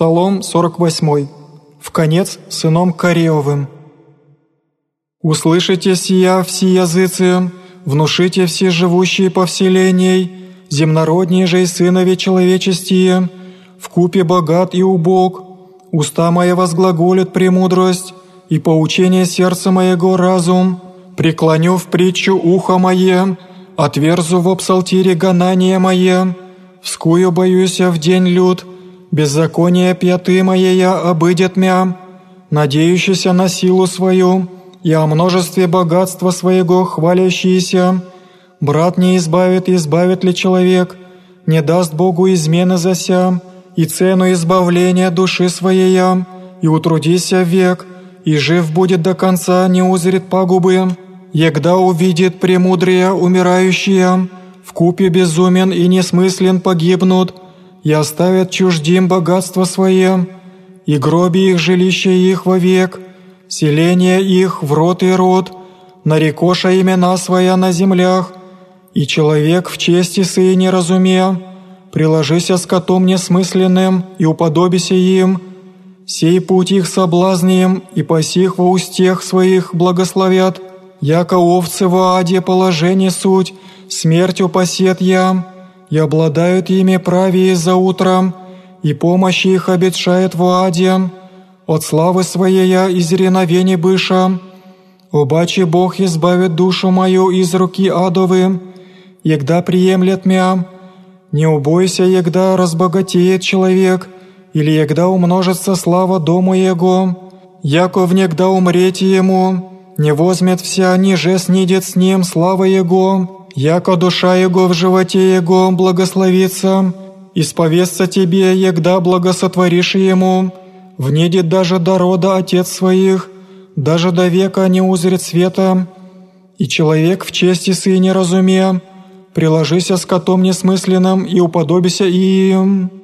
Псалом 48. В конец сыном Кореовым. «Услышите сия все языцы, внушите все живущие по вселенной, земнородние же и сынови человечестие, в купе богат и убог, уста моя возглаголят премудрость, и поучение сердца моего разум, преклоню в притчу ухо мое, отверзу в псалтире гонание мое, вскую боюсь в день люд, беззаконие пяты моея обыдет мя, надеющийся на силу свою, и о множестве богатства своего хвалящиеся. Брат не избавит, избавит ли человек, не даст Богу измены зася, и цену избавления души своей, и утрудися век, и жив будет до конца, не узрит пагубы, егда увидит премудрые умирающие, в купе безумен и несмыслен погибнут, и оставят чуждим богатство свое, и гроби их жилище их вовек, селение их в рот и род, нарекоша имена своя на землях, и человек в чести сыне разуме, приложися с несмысленным и уподобися им, сей путь их соблазнием и посих во устех своих благословят, яко овцы в аде положение суть, смертью посет я, и обладают ими правее за утром, и помощь их обетшает в аде, от славы своей я из реновений быша. Обаче Бог избавит душу мою из руки адовы, егда приемлет мя. Не убойся, егда разбогатеет человек, или егда умножится слава дому его, яко внегда умреть ему, не возьмет вся, ниже снидет с ним слава его, яко душа Его в животе Его благословится, исповестся Тебе, егда благосотворишь Ему, внедет даже до рода Отец своих, даже до века не узрит света, и человек в чести сыне разуме, приложися с котом несмысленным и уподобися им».